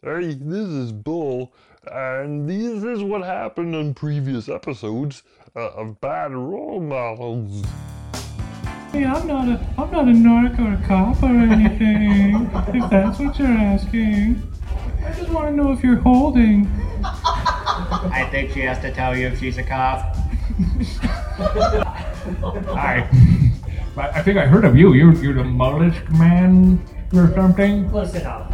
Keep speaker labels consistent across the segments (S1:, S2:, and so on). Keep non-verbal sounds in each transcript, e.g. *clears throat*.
S1: Hey, this is Bull, and this is what happened in previous episodes uh, of Bad Role Models.
S2: Hey, I'm not a I'm not a narc or a cop or anything. *laughs* if that's what you're asking. I just want to know if you're holding.
S3: I think she has to tell you if she's a cop.
S2: Hi. *laughs* I I think I heard of you. You're you're the mollusk man or something.
S3: Close up.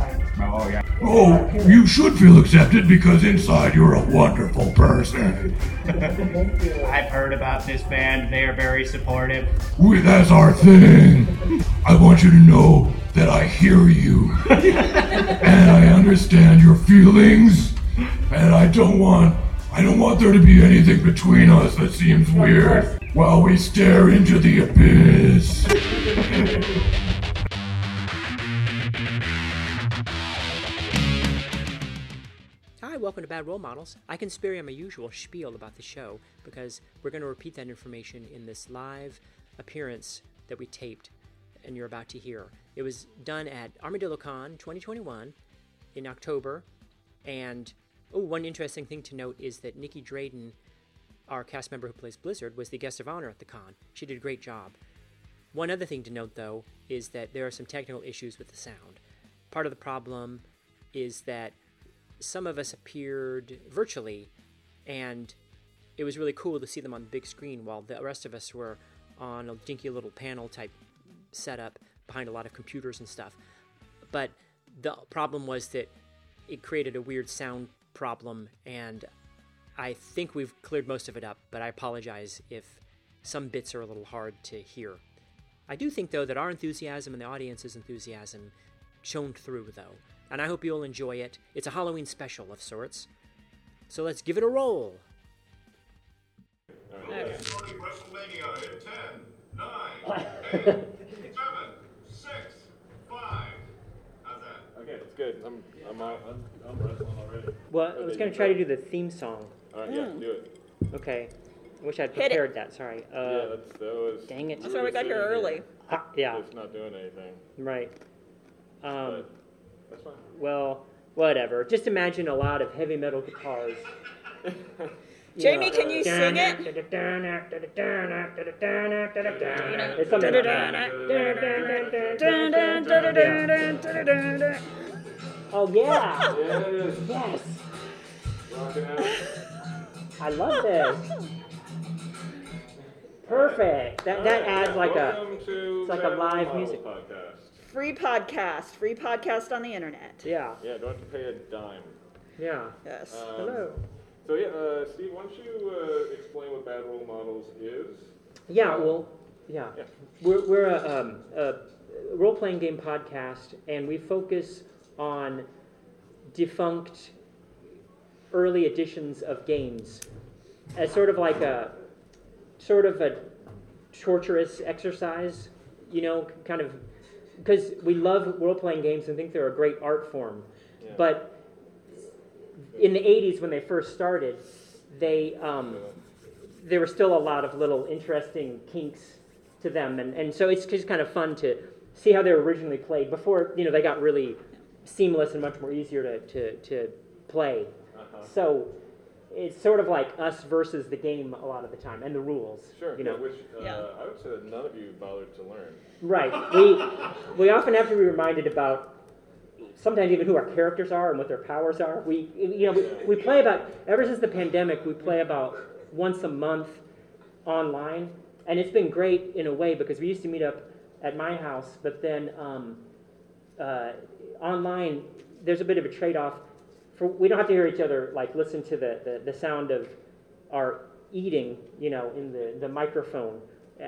S2: Oh yeah.
S4: Oh, you should feel accepted because inside you're a wonderful person. *laughs*
S3: I've heard about this band. They are very supportive.
S4: We, that's our thing. I want you to know that I hear you. *laughs* and I understand your feelings. And I don't want I don't want there to be anything between us that seems weird while we stare into the abyss. *laughs*
S5: welcome to Bad Role Models. I can spare you my usual spiel about the show because we're going to repeat that information in this live appearance that we taped and you're about to hear. It was done at Armadillo Con 2021 in October. And oh, one interesting thing to note is that Nicky Drayden, our cast member who plays Blizzard, was the guest of honor at the con. She did a great job. One other thing to note, though, is that there are some technical issues with the sound. Part of the problem is that some of us appeared virtually, and it was really cool to see them on the big screen while the rest of us were on a dinky little panel type setup behind a lot of computers and stuff. But the problem was that it created a weird sound problem, and I think we've cleared most of it up, but I apologize if some bits are a little hard to hear. I do think, though, that our enthusiasm and the audience's enthusiasm shone through, though, and I hope you'll enjoy it. It's a Halloween special of sorts. So let's give it a roll.
S6: Starting WrestleMania in 10, 9, 8, 7, 6, 5. How's that?
S7: Okay, it's good. I'm I'm out, I'm, I'm wrestling already.
S5: Well, I was going to try to do the theme song.
S7: All right, yeah, do it.
S5: Okay. I wish I'd
S8: Hit it.
S5: prepared that. Sorry. Uh,
S7: yeah, that's that was.
S5: dang it.
S8: That's why we got here early.
S5: Ah, yeah,
S7: It's not doing anything,
S5: right. Um,
S7: but that's fine.
S5: well, whatever. Just imagine a lot of heavy metal guitars. *laughs*
S8: Jamie,
S5: know,
S8: can you sing it?
S5: It's something like that. Oh yeah!
S7: Yes,
S5: Yes! I love this. Perfect. That that adds like a. It's like a live music.
S7: podcast.
S8: Free podcast. Free podcast on the internet.
S5: Yeah.
S7: Yeah, don't have to pay a dime.
S5: Yeah.
S8: Yes.
S7: Um,
S5: Hello.
S7: So yeah, uh, Steve, why don't you uh, explain what Bad Role Models is?
S5: Yeah, well, yeah.
S7: Yeah.
S5: We're, we're a, um, a role playing game podcast, and we focus on defunct early editions of games as sort of like a sort of a torturous exercise, you know, kind of because we love role playing games and think they're a great art form.
S7: Yeah.
S5: But in the 80s, when they first started, they um, there were still a lot of little interesting kinks to them, and, and so it's just kind of fun to see how they were originally played before you know they got really seamless and much more easier to, to, to play.
S7: Uh-huh.
S5: So it's sort of like us versus the game a lot of the time, and the rules.
S7: Sure.
S5: you know.
S7: which uh,
S8: Yeah.
S7: I would say that none of you bothered to learn.
S5: Right. We we often have to be reminded about sometimes even who our characters are and what their powers are. We you know we, we play about ever since the pandemic we play about once a month online, and it's been great in a way because we used to meet up at my house, but then um, uh, online there's a bit of a trade-off. For we don't have to hear each other like listen to the, the, the sound of our eating, you know, in the, the microphone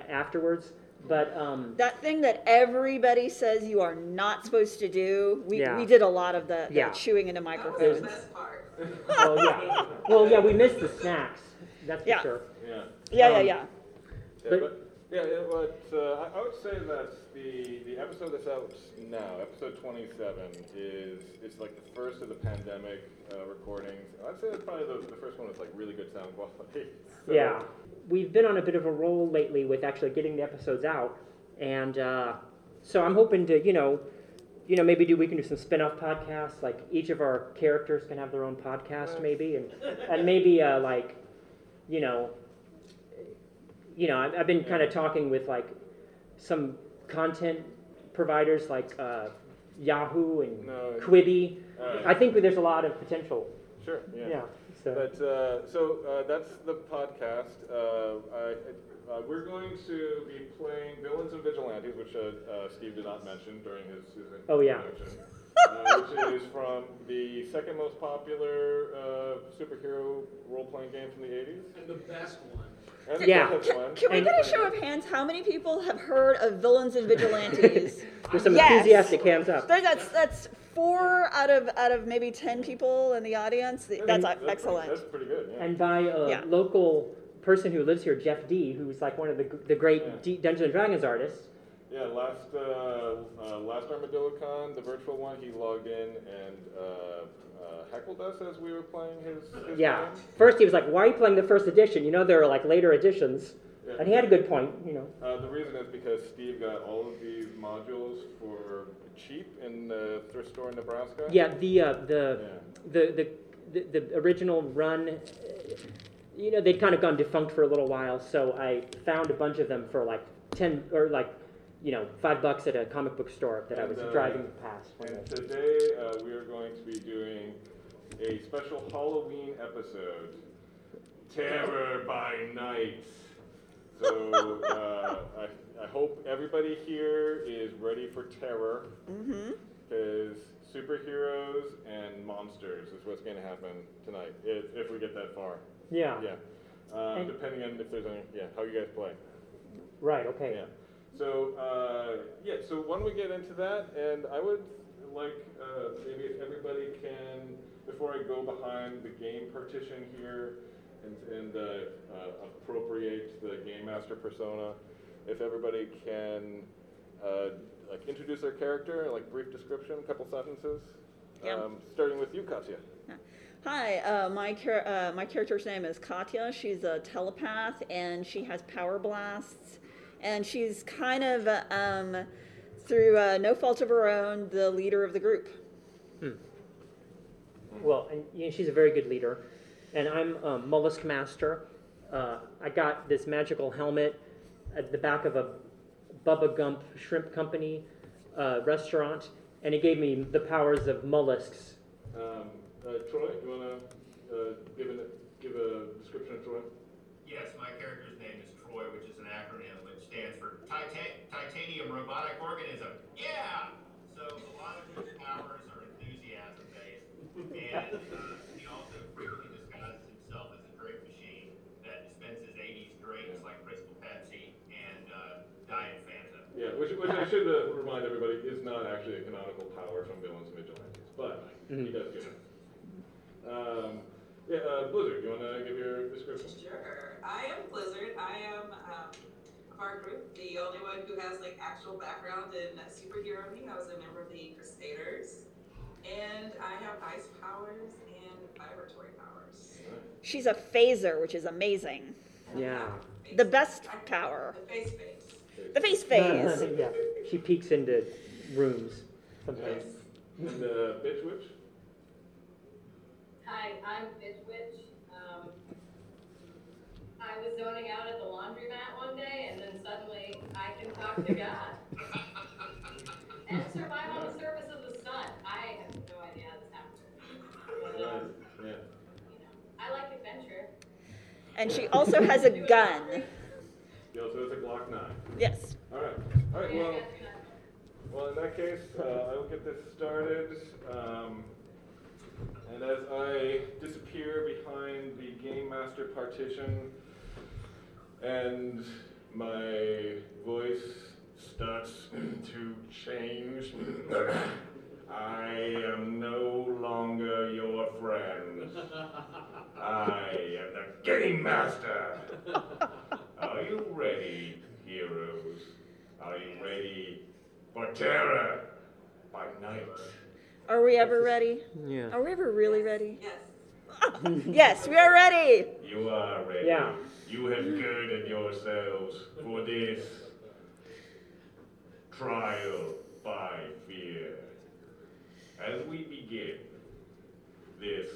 S5: afterwards. But um,
S8: That thing that everybody says you are not supposed to do. We,
S5: Yeah.
S8: we did a lot of the, the
S5: Yeah.
S8: chewing into microphones.
S5: oh yeah, well yeah, we missed the snacks. That's for
S8: Yeah.
S5: sure.
S7: Yeah.
S8: Yeah, yeah,
S5: Um,
S8: yeah.
S7: Yeah,
S5: But-
S7: but, yeah, but uh, I, I would say that the the episode that's out now, episode 27, is it's like the first of the pandemic uh, recordings. I'd say it's probably the, the first one with like really good sound quality. *laughs* So,
S5: Yeah, we've been on a bit of a roll lately with actually getting the episodes out, and uh, so I'm hoping to, you know, you know, maybe do we can do some spin-off podcasts. Like each of our characters can have their own podcast, maybe, and *laughs* and maybe uh, like, you know, you know, I've, I've been kind of talking with like some content providers like uh, Yahoo and
S7: No,
S5: Quibi.
S7: uh,
S5: I think there's a lot of potential.
S7: Sure, yeah.
S5: Yeah. So.
S7: But, uh, so, uh, that's the podcast. Uh, I, uh, we're going to be playing Villains and Vigilantes, which, uh, uh, Steve did not mention during his, his
S5: Oh, yeah.
S7: introduction. Uh, which is from the second most popular, uh, superhero role-playing game from the eighties.
S9: And the best one.
S7: And the
S5: Yeah.
S7: best one.
S8: Can we get a show of hands? How many people have heard of villains and vigilantes? *laughs*
S5: There's some
S8: Yes.
S5: enthusiastic hands up.
S8: There- that's that's four out of out of maybe ten people in the audience. That's
S7: That's pretty-
S8: excellent.
S7: That's pretty good, yeah.
S5: And by a
S8: Yeah.
S5: local person who lives here, Jeff Dee, who's like one of the, the great
S7: Yeah.
S5: D, Dungeons and Dragons artists.
S7: Yeah, last uh, uh, last Armadillo Con, the virtual one, he logged in and uh, uh, heckled us as we were playing his, his
S5: Yeah.
S7: game.
S5: First, he was like, "Why are you playing the first edition? You know there are like later editions."
S7: Yeah.
S5: And he had a good point. You know.
S7: Uh, the reason is because Steve got all of these modules for cheap in the thrift store in Nebraska.
S5: Yeah. The uh, the, the the the the original run. uh, You know, they'd kind of gone defunct for a little while, so I found a bunch of them for like ten or like, you know, five bucks at a comic book store that I
S7: And,
S5: was
S7: uh,
S5: driving past.
S7: And
S5: day.
S7: today uh, we are going to be doing a special Halloween episode, Terror by Night. So uh, I, I hope everybody here is ready for terror.
S8: Mm-hmm.
S7: Because superheroes and monsters is what's going to happen tonight, if, if we get that far.
S5: Yeah.
S7: Yeah. Um, depending on if there's any, yeah, how you guys play.
S5: Right. Okay.
S7: Yeah. So, uh, yeah, so why don't we get into that? And I would like, uh, maybe if everybody can, before I go behind the game partition here and, and uh, uh, appropriate the Game Master persona, if everybody can, uh, like, introduce their character, like, brief description, a couple sentences.
S8: Yeah.
S7: Um, starting with you, Katya.
S8: Hi, uh, my char- uh, my character's name is Katya. She's a telepath and she has power blasts, and she's kind of uh, um, through uh, no fault of her own the leader of the group.
S5: Well, and you know, she's a very good leader. And I'm a mollusk master. Uh, I got this magical helmet at the back of a Bubba Gump Shrimp Company uh, restaurant, and it gave me the powers of mollusks.
S7: Um, uh, Troy, you want to uh, give, an, give a description of Troy?
S6: Yes, my character's name is Troy, which is an acronym which stands for Titan- Titanium Robotic Organism. Yeah! So a lot of his powers are enthusiasm based. And uh, he also frequently disguises himself as a drink machine that dispenses 80s drinks like Crystal Pepsi and uh, Diet Fanta.
S7: Yeah, which, which I should uh, remind everybody is not actually a canonical power from Villains and Vigilantes, but he does get it. Um, yeah, uh, Blizzard, you want to give your description?
S10: Sure. I am Blizzard. I am um, of our group the only one who has like actual background in superhero me. I was a member of the Crusaders, and I have ice powers and vibratory powers.
S8: She's a phaser, which is amazing.
S5: Yeah.
S8: The best power.
S10: The face face.
S8: The face phase. *laughs*
S5: yeah. She peeks into rooms sometimes.
S7: And uh, Bitch Witch?
S11: Hi, I'm Bitch Witch. Um, I was zoning out at the laundromat one day, and then suddenly I can talk to God. *laughs* and survive on the surface of the sun. I have no idea how this happened. But, um,
S7: Yeah.
S11: I like adventure.
S8: And she also has a gun.
S7: He also has a Glock 9.
S8: Yes.
S7: All right. All right, well, well, in that case, uh, I will get this started. Um, and as I disappear behind the Game Master partition and my voice starts to change, I am no longer your friend. I am the Game Master. Are you ready, heroes? Are you ready for terror by night?
S8: Are we ever ready?
S5: Yeah.
S8: Are we ever really ready?
S10: Yes. *laughs*
S8: yes, we are ready.
S7: You are ready.
S5: Yeah.
S7: You have girded yourselves for this trial by fear. as we begin this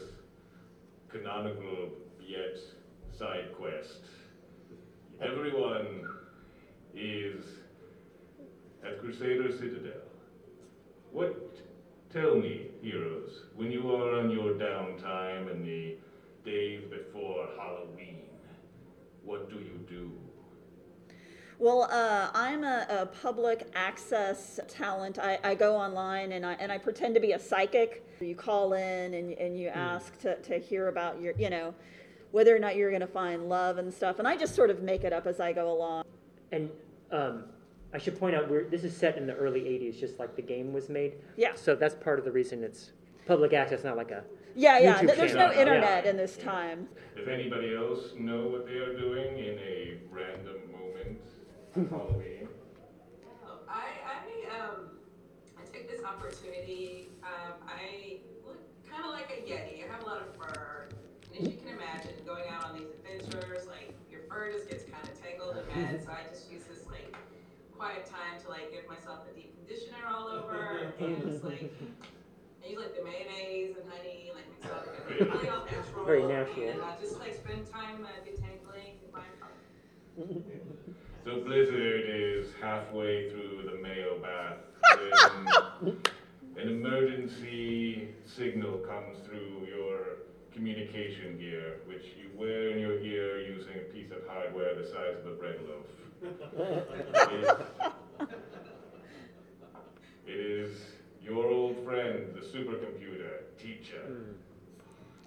S7: canonical yet side quest, everyone is at Crusader Citadel. What, tell me, heroes, when you are on your downtime and the days before Halloween, what do you do?
S8: Well, uh, I'm a, a public access talent. I, I go online and I, and I pretend to be a psychic. You call in and, and you ask to, to hear about your, you know, whether or not you're going to find love and stuff. And I just sort of make it up as I go along.
S5: And um, I should point out, we're, this is set in the early 80s, just like the game was made.
S8: Yeah.
S5: So that's part of the reason it's public access, not like a.
S8: Yeah, yeah.
S5: YouTube
S8: th- There's no
S5: channel.
S8: internet
S5: Yeah.
S8: in this time.
S7: Does anybody else know what they are doing in a random moment of Halloween?
S10: Oh, I, I, um, I took this opportunity. Um, I look kind of like a yeti. I have a lot of fur, and as you can imagine, going out on these adventures, like your fur just gets kind of tangled and mad. So I just use this like quiet time to like give myself a deep conditioner all over, and just like I use like the mayonnaise and honey, like mix it up, and like, really all natural.
S5: Very natural.
S10: And I just like spend time uh, detangling my.
S7: So Blizzard is halfway through the Mayo bath when an emergency signal comes through your communication gear, which you wear in your ear using a piece of hardware the size of a bread loaf. *laughs* It is- It is your old friend, the supercomputer, teacher.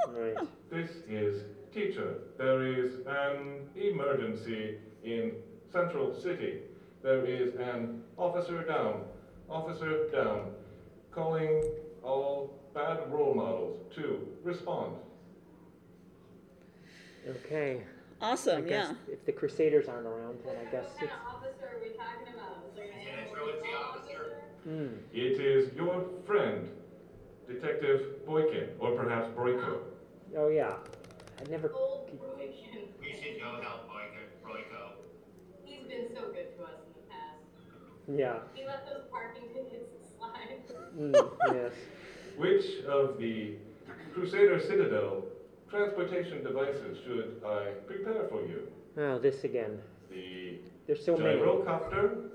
S5: Right.
S7: This is teacher. There is an emergency in Central City. There is an officer down. Officer down. Calling all bad role models to respond.
S5: Okay. I
S8: Awesome,
S5: guess
S8: yeah.
S5: if the Crusaders aren't around, then I guess
S11: What kind
S5: it's.
S11: of officer are we talking about? Is there an
S6: Lieutenant
S11: animal
S6: Truancy
S11: control
S6: officer.
S5: Hmm.
S7: It is your friend, Detective Boykin, or perhaps Boyko.
S5: Oh, yeah. I never.
S11: Old Roykin.
S6: We should go help Boyko. Royko.
S11: He's been so good to us in the past.
S5: Yeah.
S11: He let those parking tickets slide.
S5: Mm, *laughs* yes.
S7: Which of the Crusader Citadel transportation devices should I prepare for you?
S5: Oh, this again.
S7: The
S5: There's so many.
S7: gyrocopter,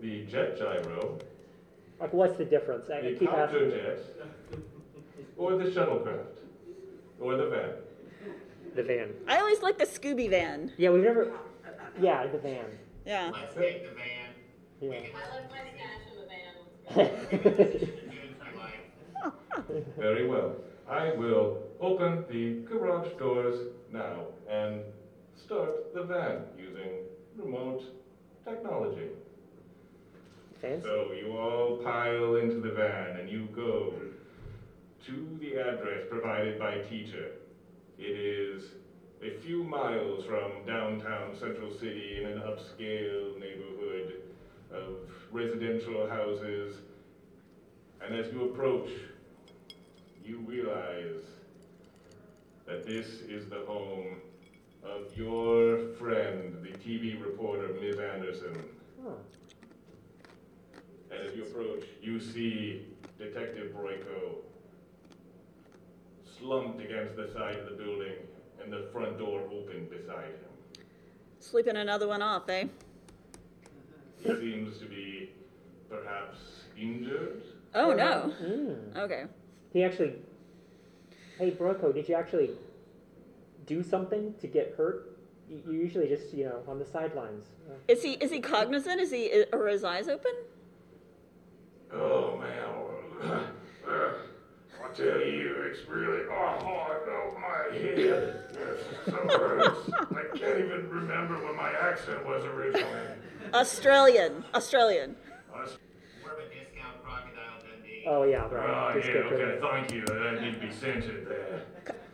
S7: the jet gyro,
S5: Like, what's the difference? I, I
S7: the
S5: keep
S7: copter
S5: asking.
S7: jet, or the shuttlecraft, or the van.
S5: The van.
S8: I always like the Scooby van.
S5: Yeah, we've never. Yeah, the van.
S8: Yeah.
S6: Let's take the van.
S5: Yeah.
S11: I left my stash in the van. Let's go.
S6: As soon as we like.
S7: Very well. I will open the garage doors now and start the van using remote technology.
S5: Fancy.
S7: So you all pile into the van and you go to the address provided by teacher. It is a few miles from downtown Central City in an upscale neighborhood of residential houses. And as you approach, you realize that this is the home of your friend, the TV reporter, Ms. Anderson.
S5: Oh.
S7: And as you approach, you see Detective Broyko slumped against the side of the building and the front door open beside him.
S8: Sleeping another one off, eh?
S7: He seems to be perhaps injured.
S8: Oh, no.
S5: Mm.
S8: Okay.
S5: He actually. Hey, Broco, did you actually do something to get hurt? You you usually just, you know, on the sidelines. Uh,
S8: Is he is he cognizant? Is he are his eyes open?
S4: Oh man, *sighs* I tell you, it's really oh, hard over my head. It so hurts. I can't even remember what my accent was originally.
S8: Australian. Australian.
S4: I s-
S6: More of a discount crocodile Dundee.
S5: Oh, yeah,
S4: Oh,
S5: right. Just
S4: yeah, okay, thank you. That need to be censored there.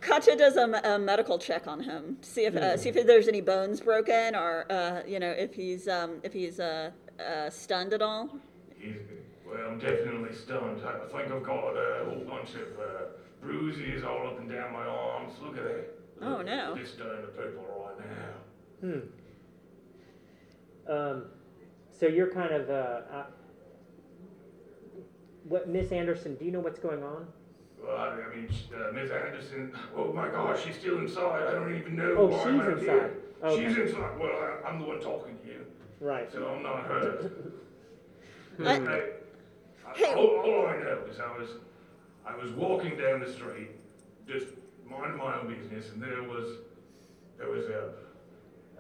S8: Katya does a, a medical check on him to see if uh, see if there's any bones broken or uh, you know if he's um, if he's uh, uh, stunned at all.
S4: He's, well, I'm definitely stunned. I think I've got a whole bunch of uh, bruises all up and down my arms. Look at that.
S8: Oh, no.
S4: This stunning the people right now.
S5: Hmm. Um, so you're kind of, uh, uh, what, Miss Anderson? Do you know what's going on?
S7: Well, I, I mean, uh, Miss Anderson. Oh my gosh, she's still inside. I don't even know
S5: Oh,
S7: why
S5: she's
S7: I'm
S5: inside.
S7: here.
S5: Okay.
S7: She's inside. Well, I, I'm the one talking to you.
S5: Right.
S7: so I'm not her. *laughs*
S8: I-
S7: Hey, All, oh, all I know is I was, I was walking down the street, just minding my own business, and there was, there was a,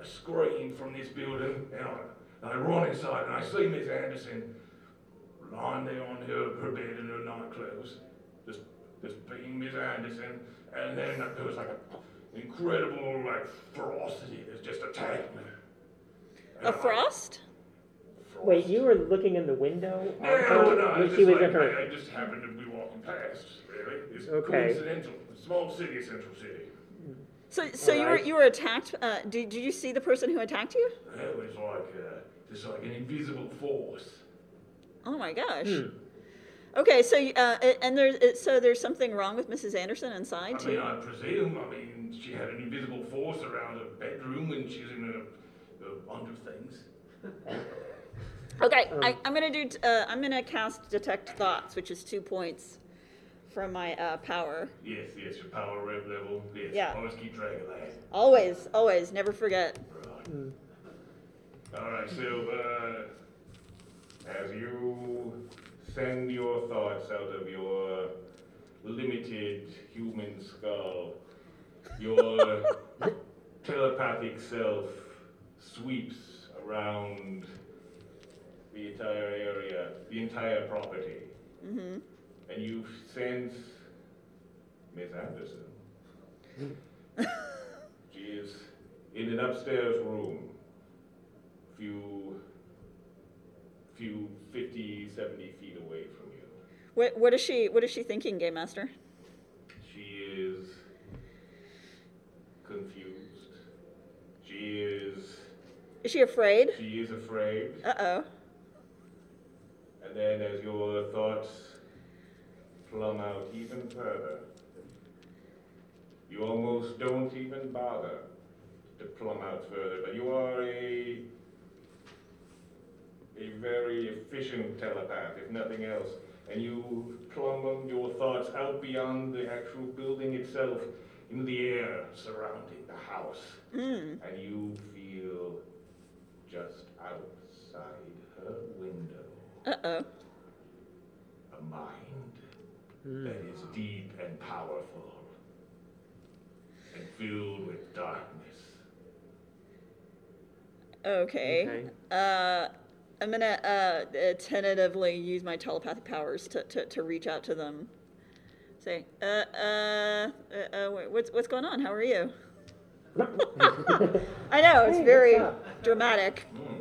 S7: a scream from this building, and I, and I run inside, and I see Miss Anderson lying there on her, her bed in her nightclothes, just, just being Miss Anderson, and then there was like a incredible like ferocity that just attacked me. And
S8: A
S7: I-
S8: frost?
S5: Wait, you were looking in the window on
S7: no,
S5: her
S7: no, no,
S5: when
S7: it's
S5: she
S7: just
S5: was
S7: like,
S5: in her.
S7: I, I just happened to be walking past, really. It's
S5: Okay.
S7: coincidental. Small city, central city.
S8: So, so you were
S5: Alright.
S8: you were attacked. Uh, did, did you see the person who attacked you?
S7: It was like, uh, just like an invisible force.
S8: Oh my gosh.
S5: Hmm.
S8: Okay, so you- uh, a- and there's it- so there's something wrong with Mrs. Anderson inside
S7: I
S8: too.
S7: mean, I presume, I mean, she had an invisible force around her bedroom when she's in a bunch of things. *laughs*
S8: Okay,
S5: Um,
S8: I, I'm gonna do. t- Uh, I'm gonna cast detect thoughts, which is two points from my uh, power.
S7: Yes, yes, your power rev level. Yes,
S8: Yeah.
S7: always keep track of that.
S8: Always, always, never forget.
S7: Right. All right, so uh, as you send your thoughts out of your limited human skull, your *laughs* telepathic self sweeps around the entire area, the entire property,
S8: hmm
S7: and you sense Miss Anderson. *laughs* She is in an upstairs room, few, few 50, 70 feet away from you.
S8: What, what is she? What is she thinking, Game Master?
S7: She is confused. She is,
S8: Is she afraid?
S7: she is afraid.
S8: Uh oh.
S7: And then as your thoughts plumb out even further, you almost don't even bother to plumb out further, but you are a a very efficient telepath, if nothing else, and you plumb your thoughts out beyond the actual building itself in the air surrounding the house,
S8: Mm.
S7: and you feel just her window
S8: Uh oh.
S7: a mind that is deep and powerful and filled with darkness.
S8: Okay.
S5: Okay.
S8: Uh, I'm gonna uh, uh, tentatively use my telepathic powers to, to, to reach out to them. Say, uh, uh, uh, uh what's what's going on? How are you? *laughs* *laughs* I know it's
S5: Hey,
S8: very dramatic.
S7: Hmm.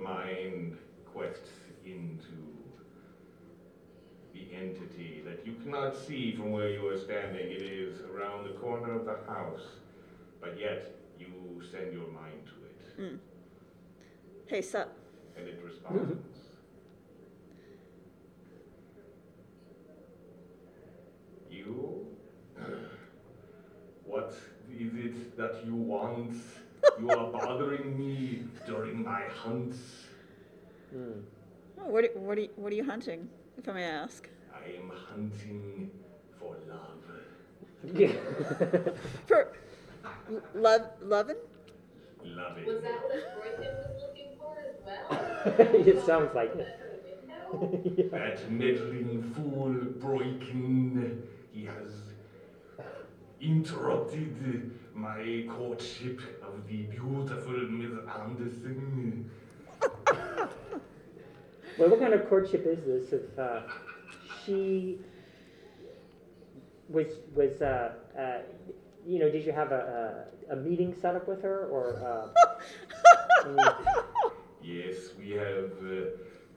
S7: Your mind quests into the entity that you cannot see from where you are standing. It is around the corner of the house, but yet you send your mind to it, hmm.
S8: Hey, sup?
S7: and it responds. *laughs* You? What is it that you want? You are bothering me during my hunts.
S5: Hmm.
S8: Oh, what are- what are you, what are you hunting, if I may ask?
S7: I am hunting for love.
S5: Yeah. *laughs*
S8: For love, loving?
S7: Loving.
S11: Was that what Royton was looking for as well? *laughs*
S5: it sounds like it.
S11: Window? *laughs*
S7: That meddling fool Broiken, he has interrupted my courtship of the beautiful Miss Anderson.
S5: Well, what kind of courtship is this? If uh, she was was uh, uh, you know, did you have a, a, a meeting set up with her, or uh, *laughs*
S7: Yes, we have, uh,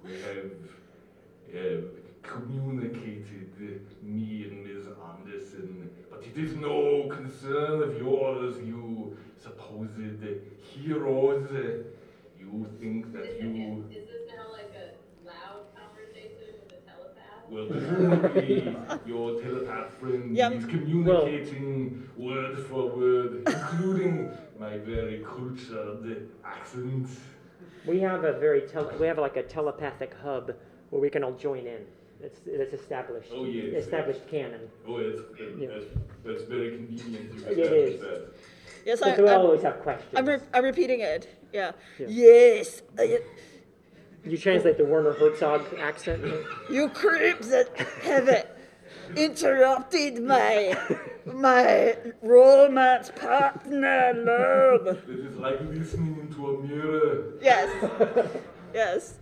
S7: we have uh, communicated, me and Ms. Anderson, but it is no concern of yours, you supposed heroes. You think that you,
S11: Is this now like a loud conversation with a telepath?
S7: well, presumably your telepath friend
S8: Yep.
S7: is communicating word for word, including my very cultured accent.
S5: we have a very tele- we have like a telepathic hub where we can all join in. It's, it's established.
S7: Oh, yes,
S5: Established canon.
S7: Oh, it's,
S5: Yeah.
S7: that's, that's very convenient to
S5: It
S7: establish
S5: is.
S7: that.
S8: Yes, I,
S5: Because we
S8: I'm,
S5: always have questions.
S8: I'm, re- I'm repeating it. Yeah.
S5: Yeah.
S8: Yes.
S5: you translate the Werner Herzog accent.
S8: You creeps that have interrupted my my romance partner love.
S7: It is like listening into a mirror.
S8: Yes. Yes.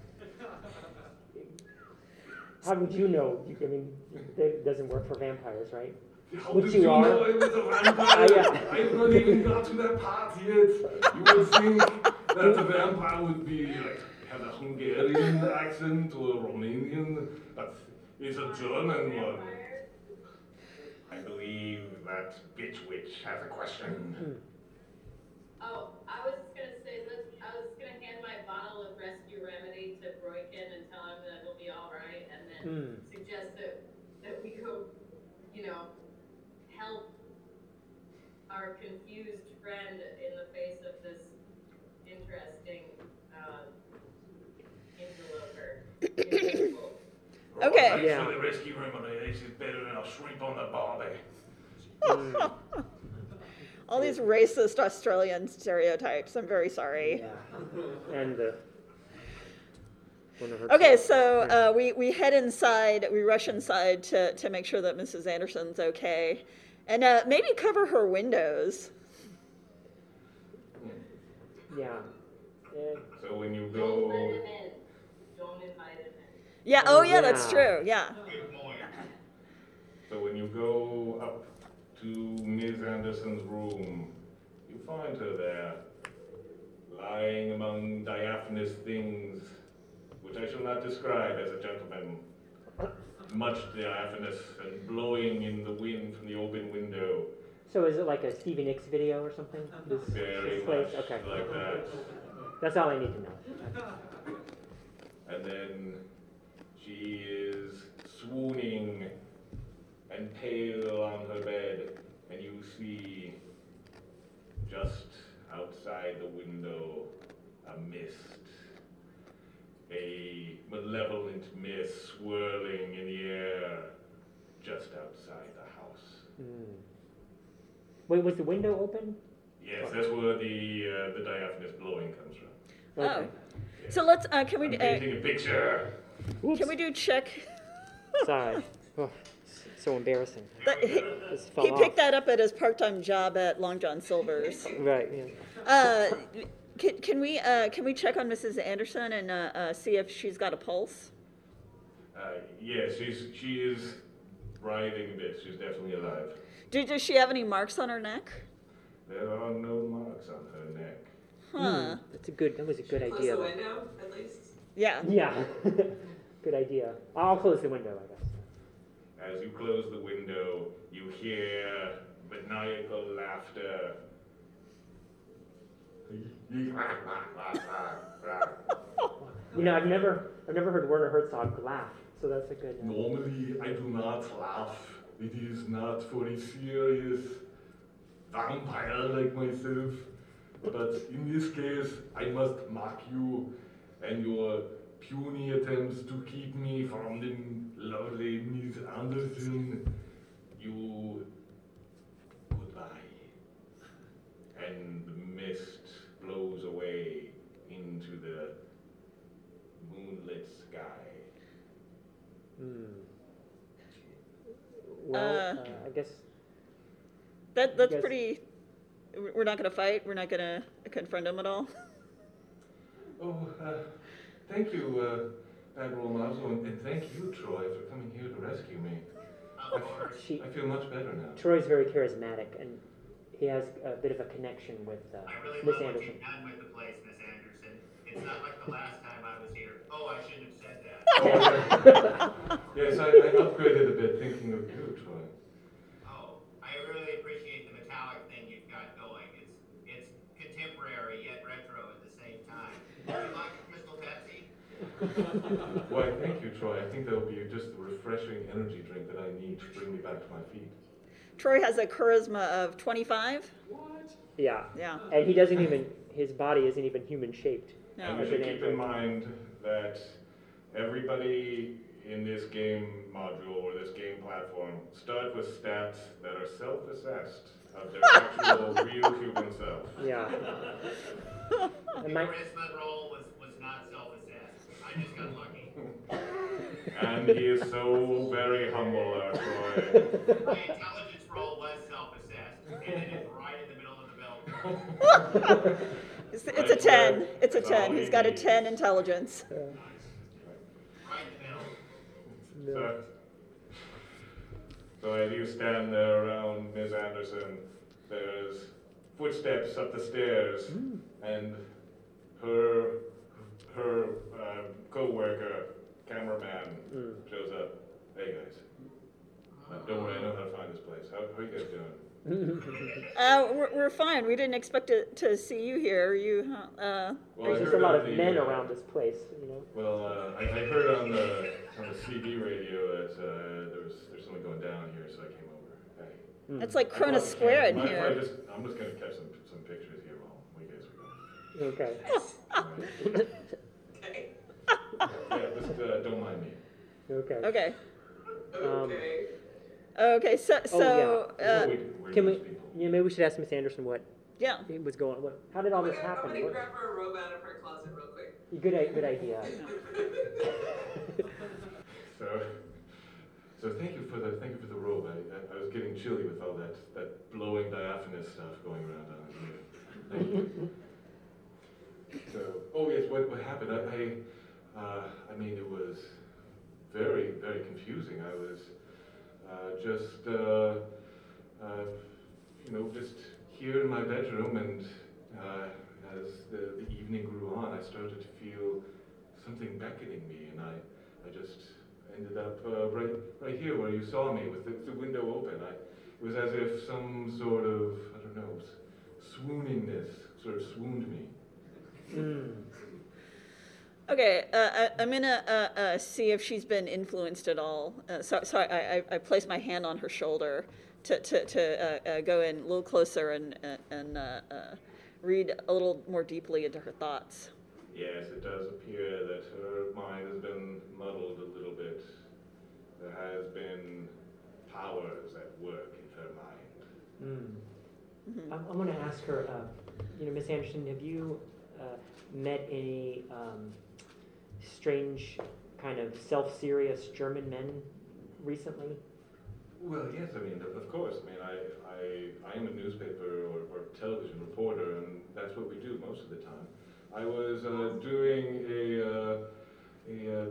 S5: How would you know? I mean, it doesn't work for vampires, right?
S7: How
S5: Which
S7: did
S5: you
S7: you
S5: are.
S7: know I was a vampire? *laughs*
S5: I, uh,
S7: I have not even got to that part yet. You would think that a vampire would be like have a Hungarian accent or a Romanian, but it's a German one. I believe that bitch witch has a question.
S11: Oh, I was just gonna say, let's, I was gonna hand my bottle of rescue remedy to Broykin and tell him that it'll be all right, and then
S5: Hmm.
S11: suggest that, that we go, you know, help our confused friend in the face of this interesting, um, interloper. individual.
S8: Okay.
S7: Thanks
S5: Yeah.
S7: for the rescue remedy. This is better than a shrimp on the barbie. *laughs*
S8: All these racist Australian stereotypes. I'm very sorry.
S5: Yeah. And the.
S8: Okay, so uh, we, we head inside, we rush inside to, to make sure that Mrs. Anderson's okay. And uh, maybe cover her windows.
S5: Yeah. Eh,
S7: So when you
S11: Don't let
S7: go,
S11: him in. Don't invite him in.
S8: Yeah, oh, yeah, that's true. Yeah.
S7: So when you go up to Ms. Anderson's room, you find her there, lying among diaphanous things, which I shall not describe as a gentleman. Much diaphanous and blowing in the wind from the open window.
S5: So is it like a Stevie Nicks video or something? This,
S7: Very
S5: this place?
S7: much
S5: Okay.
S7: like that.
S5: That's all I need to know.
S7: And then she is swooning and pale on her bed, and you see just outside the window a mist. A malevolent mist swirling in the air just outside the house.
S5: Hmm. Wait, was the window open?
S7: Yes, that's where the uh, the diaphanous blowing comes from.
S5: Okay.
S8: Oh. So let's, uh, can we,
S7: I'm
S8: uh,
S7: painting a picture.
S8: can we do check? *laughs*
S5: Sorry. Oh, so embarrassing. *laughs*
S8: That, he,
S5: This fell
S8: he picked that up at his part-time job at Long John Silver's.
S5: Right. Yeah.
S8: Uh, can, can we, uh, can we check on Mrs. Anderson and, uh, uh, see if she's got a pulse?
S7: Uh, yes, she's she is writhing a bit. She's definitely alive.
S8: Do, does she have any marks on her neck?
S7: There are no marks on her neck.
S8: Huh.
S5: That's a good. That was a good
S10: Close
S5: idea.
S10: the
S5: though.
S10: window, at least.
S8: Yeah.
S5: Yeah. *laughs* good idea. I'll close the window, I guess.
S7: As you close the window, you hear maniacal laughter. *laughs*
S5: You know, I've never, I've never heard Werner Herzog laugh, so that's a good.
S7: Normally, I do not laugh. It is not for a serious vampire like myself. But in this case, I must mock you and your puny attempts to keep me from the lovely Miss Anderson. You goodbye. And the mist blows away into the moonlit sky.
S5: hmm. Well,
S8: Uh,
S5: uh, I guess.
S8: That, that's
S5: guys-
S8: pretty, we're not gonna fight? We're not gonna confront him at all? *laughs*
S7: Oh, uh, thank you, uh, Admiral Mazo, and, and thank you, Troy, for coming here to rescue me.
S6: Of course.
S5: She,
S7: I feel much better now.
S5: Troy's very charismatic, and he has a bit of a connection with uh,
S6: I really
S5: Miss
S6: love what
S5: Anderson.
S6: you've done with the place, Miss Anderson. It's not like the last time I was here. Oh, I shouldn't have said that. *laughs*
S7: Yes, I, I upgraded a bit thinking of you, Troy.
S6: Oh, I really appreciate the metallic thing you've got going. It's it's contemporary yet retro at the same time. Do you like a Crystal Pepsi?
S7: Why, thank you, Troy. I think that'll be just the refreshing energy drink that I need to bring me back to my feet.
S8: Troy has a charisma of 25? What?
S5: Yeah.
S8: Yeah.
S5: And he doesn't even, his body isn't even human shaped.
S8: No.
S7: And
S5: we
S7: should keep in mind that everybody in this game module or this game platform start with stats that are self-assessed of their *laughs* actual real human self.
S5: Yeah. *laughs* And my,
S6: Charisma roll was, was not self-assessed. I just got lucky.
S7: And he is so very humble, our Troy.
S6: My intelligence roll was self-assessed, and it is right in the middle of the bell.
S8: It's, it's a 10. It's a 10. He's got a 10 intelligence.
S6: Right in the middle.
S7: So, so as you stand there around Ms. Anderson, there's footsteps up the stairs, mm. and her her uh, co-worker, cameraman, shows up. Hey guys, uh, don't worry, I know how to find this place. How, how are you guys doing? *laughs*
S8: Uh, we're, we're fine. We didn't expect to, to see you here. You, uh,
S7: Well, I
S5: there's just
S7: heard
S5: a lot
S7: on
S5: of
S7: the,
S5: men
S7: uh,
S5: around this place, you know.
S7: Well, uh, I, I heard on the on the CB radio that uh, there was there's something going down here, so I came over. Hey.
S8: it's like
S7: I brought
S8: Cronus Square in
S7: camera. Mind if I
S8: here.
S7: just, I'm just gonna catch some some pictures here while we guys are going.
S5: Okay. *laughs*
S7: Alright.
S10: Okay.
S7: Yeah, just uh, don't mind me.
S5: Okay.
S8: Okay.
S5: Um,
S10: Okay.
S8: Okay, so,
S5: Oh,
S8: so,
S7: That's what
S8: uh,
S7: we. We're
S5: Can we?
S7: these people.
S5: Yeah, maybe we should ask Miss Anderson what
S8: yeah.
S5: was going. What? How did all this
S10: I'm
S5: happen?
S10: I'm gonna
S5: What-
S10: grab her a robe out of her closet real quick.
S5: Good, i- good idea. *laughs*
S7: So, so thank you for the thank you for the robe. I, I, I was getting chilly with all that that blowing diaphanous stuff going around down here. Thank you. So, oh yes, what what happened? I, I, uh, I mean, it was very very confusing. I was uh, just uh, uh, you know just here in my bedroom, and uh, as the, the evening grew on, I started to feel something beckoning me, and I I just ended up uh, right right here where you saw me with the, the window open. I, it was as if some sort of I don't know swooningness sort of swooned me.
S5: Mm.
S8: Okay, uh, I, I'm gonna uh, uh, see if she's been influenced at all. Uh, so, so I, I, I place my hand on her shoulder to, to, to uh, uh, go in a little closer and, uh, and uh, uh, read a little more deeply into her thoughts.
S7: Yes, it does appear that her mind has been muddled a little bit. There has been powers at work in her mind.
S5: Mm. I'm, I'm going to ask her. Uh, you know, Miss Anderson, have you uh, met any um, strange, kind of self-serious German men recently?
S7: Well, yes, I mean, of- of course. I mean, I, I, I am a newspaper or, or television reporter, and that's what we do most of the time. I was uh, doing a, uh, a, uh,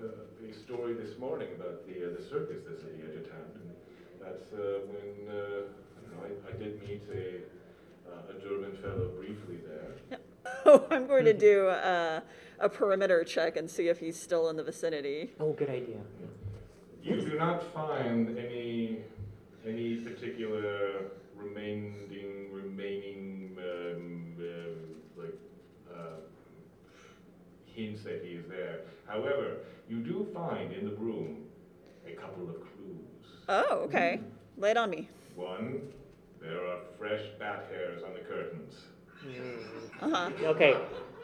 S7: uh, a story this morning about the, uh, the circus that's at the edge of town, and that's uh, when, uh, I know, I, I did meet a, uh, a German fellow briefly there.
S8: Oh, *laughs* I'm going to do uh, a perimeter check and see if he's still in the vicinity.
S5: Oh, good idea.
S7: You do not find any any particular remaining remaining um, uh, like uh, hints that he is there. However, you do find in the room a couple of clues.
S8: Oh, okay. Lay it on me.
S7: One, there are fresh bat hairs on the curtains.
S8: Uh huh.
S5: Okay.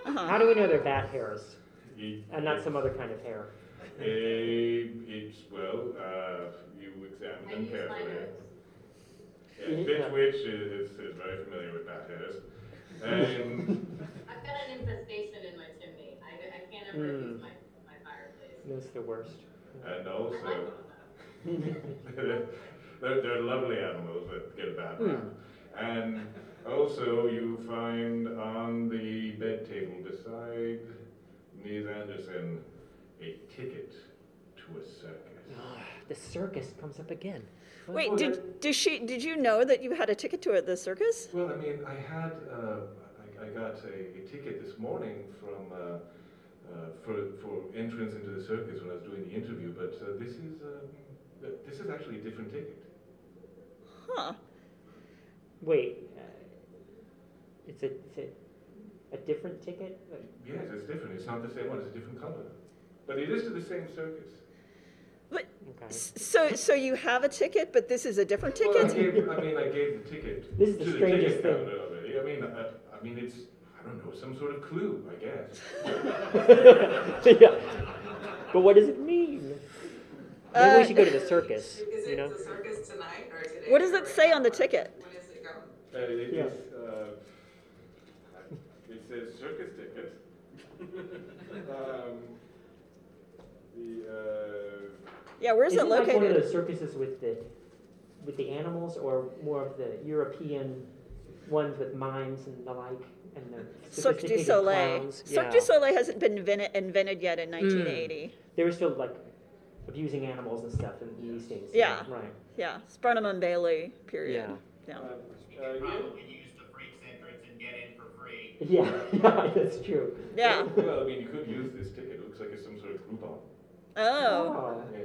S5: How do we know they're bat hairs
S7: Ye-
S5: and not some other kind of hair?
S7: Eh, it's well, uh, you examine
S11: I
S7: them
S11: use my
S7: carefully.
S11: nose.
S7: Yeah,
S5: Yeah.
S7: Bitch Witch is, is, is very familiar with bat hairs. And *laughs*
S11: I've got an infestation in my chimney. I, I can't ever
S5: Mm.
S11: use my, my fireplace.
S5: That's the worst.
S7: and
S11: I like
S7: also,
S11: them though. *laughs*
S7: they're, they're lovely animals that get a bad
S5: Hmm.
S7: rap. And also, you find on the bed table beside Ms. Anderson a ticket to a circus.
S5: Ah, the circus comes up again. What?
S8: Wait, did, did she? Did you know that you had a ticket to it, the circus?
S7: Well, I mean, I had, uh, I, I got a, a ticket this morning from, uh, uh, for, for entrance into the circus when I was doing the interview, but uh, this is, um, th- this is actually a different ticket.
S8: Huh.
S5: Wait, it's a, it's a, a different ticket? Uh,
S7: Yes, it's different. It's not the same one. It's a different color. But it is to the same circus.
S8: But
S5: Okay.
S8: s- so so you have a ticket, but this is a different
S7: Well, I,
S8: ticket.
S7: gave, I mean, I gave the ticket
S5: This is the
S7: to the
S5: strangest
S7: ticket
S5: thing.
S7: counter already. I mean, I, I mean, it's, I don't know, some sort of clue, I guess. *laughs*
S5: yeah. But what does it mean? Maybe
S8: Uh,
S5: we should go to the circus.
S10: Is
S5: You
S10: it
S5: know?
S10: the circus tonight or today?
S8: What does
S10: or
S8: it say on the ticket?
S10: When is it going?
S7: Uh, it,
S5: Yeah.
S7: it's, uh, it says circus ticket. *laughs* um, the, uh,
S8: Yeah, where's
S5: Is
S8: it
S5: it like one of
S8: located?
S5: those circuses with the with the animals, or more of the European ones with mimes and the like, and the
S8: Cirque du
S5: sophisticated
S8: Soleil.
S5: clowns?
S8: Cirque
S5: yeah.
S8: du Soleil hasn't been invented, invented yet in 1980.
S5: They were still like abusing animals and stuff in these days.
S8: Yeah.
S5: Right.
S8: Yeah, Sparnham and Bailey period.
S5: Yeah.
S7: uh,
S6: You
S7: uh,
S6: could
S7: yeah.
S6: probably use the freaks entrance and get in for free. *laughs*
S5: Yeah. *laughs* Yeah. That's true.
S8: Yeah.
S7: Well, I mean, you could use this ticket. It looks like it's some sort of Groupon.
S8: Oh.
S7: Yeah.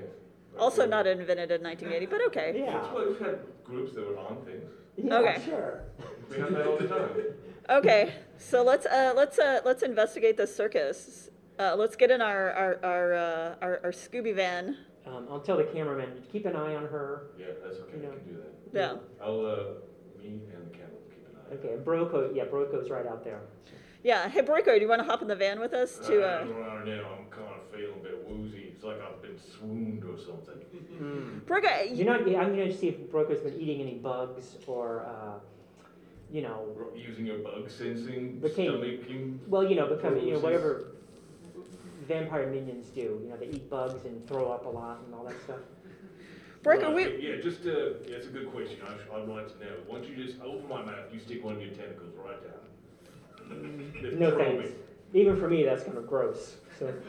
S8: Also not invented in 1980, but okay.
S5: Yeah.
S7: Well, we've had groups that were on things.
S5: Yeah,
S8: Okay.
S5: Sure.
S7: We have that all the time. *laughs*
S8: Okay, so let's uh, let's uh, let's investigate the circus. Uh, let's get in our our our, uh, our our Scooby van.
S5: Um, I'll tell the cameraman keep an eye on her.
S7: Yeah, that's okay.
S5: You know.
S7: We can do that.
S8: Yeah.
S7: I'll, uh, me and the camera will keep an eye.
S5: Okay. Broco. Yeah. Broco's right out there.
S8: Yeah. Hey, Broco, do you want to hop in the van with us to? Uh...
S7: Right now, I'm kind of feeling a bit woozy. It's like I've been swooned or something.
S8: Broco,
S5: You're not. yeah, I'm gonna see if Broco's been eating any bugs or, uh, you know,
S7: Using your bug sensing
S5: But can-
S7: stomach.
S5: Well, you know, because you know whatever vampire minions do, you know, they eat bugs and throw up a lot and all that stuff.
S8: Broco,
S7: Right,
S8: we
S7: Yeah, just, uh, yeah, it's a good question. I, I'd like to know. Once you just open my mouth, you stick one of your tentacles right down. Just
S5: No thanks.
S7: me.
S5: Even for me, that's kind of gross. So, *laughs*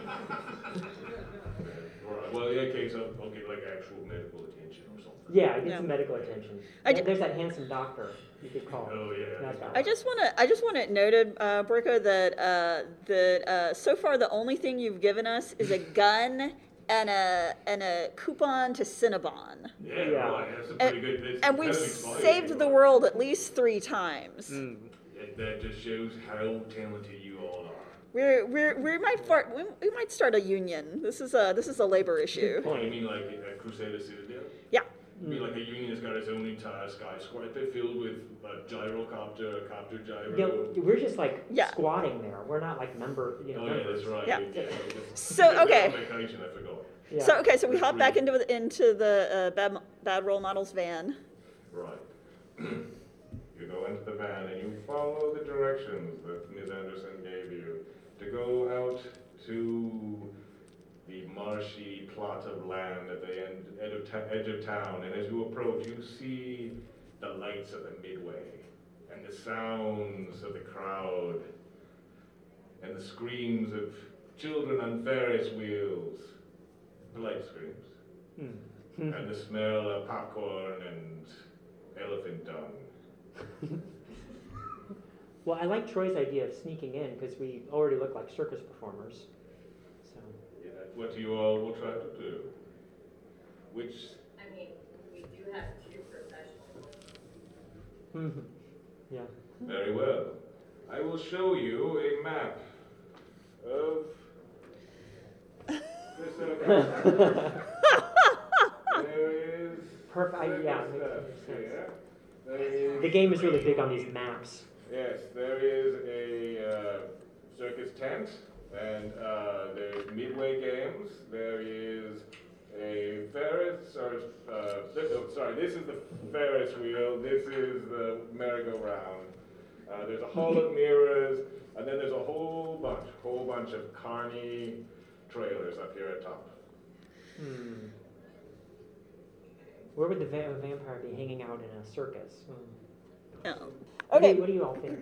S7: Right, well, in that case, I'll, I'll get like actual medical attention or something.
S5: yeah, get
S8: Yeah.
S5: some medical attention.
S8: I
S5: There-
S8: ju-
S5: There's that handsome doctor you could call.
S7: Oh, yeah.
S5: That guy.
S8: I just want to I just want it noted, uh, Broco, that uh, that uh, so far the only thing you've given us is a gun and a and a coupon to Cinnabon,
S7: Yeah,
S5: Yeah.
S7: right, that's a pretty good, that's
S8: and we've
S7: kind exciting,
S8: saved the world at least three times.
S5: Mm.
S7: That- That just shows how talented you all are.
S8: We're, we're, we might fart, we, we might start a union. This is a this is a labor issue.
S7: Oh, you mean like a Crusader Citadel?
S8: Yeah.
S7: You like a union that's got its own entire skyscraper filled with a gyrocopter, a copter gyro?
S5: You know, we're just like
S8: Yeah.
S5: squatting there. We're not like member, you know,
S7: Oh, yeah,
S5: members.
S7: that's right.
S8: Yeah.
S7: it's-
S8: So,
S7: they're
S8: okay.
S7: On vacation, I forgot.
S5: Yeah.
S8: So okay, so we hop back into the, into the uh, bad bad role models van.
S7: Right. *clears throat* you go into the van and you follow the directions that Ms. Anderson gave you to go out to the marshy plot of land at the end, edge, of ta- edge of town. And as you approach, you see the lights of the midway and the sounds of the crowd and the screams of children on Ferris wheels. Polite screams
S5: Hmm.
S7: and the smell of popcorn and elephant dung. *laughs*
S5: Well, I like Troy's idea of sneaking in because we already look like circus performers. So,
S7: Yeah, that's what you all will try to do. Which,
S11: I mean, we do have two professionals.
S5: Mhm. yeah.
S7: very well. I will show you a map of this *laughs* area. There is.
S5: Perfect. I- Yeah.
S7: circus
S5: makes
S7: stuff
S5: sense.
S7: here.
S5: The game is really big on these maps.
S7: Yes, there is a uh, circus tent, and uh, there's midway games. There is a Ferris, or uh, th- oh, sorry, this is the Ferris wheel. This is the merry-go-round. Uh, there's a hall of mirrors, and then there's a whole bunch, whole bunch of carny trailers up here at top.
S5: Hmm. Where would the va- vampire be hanging out in a circus? Hmm.
S8: No.
S5: What do you-
S8: Okay.
S5: What do you all think?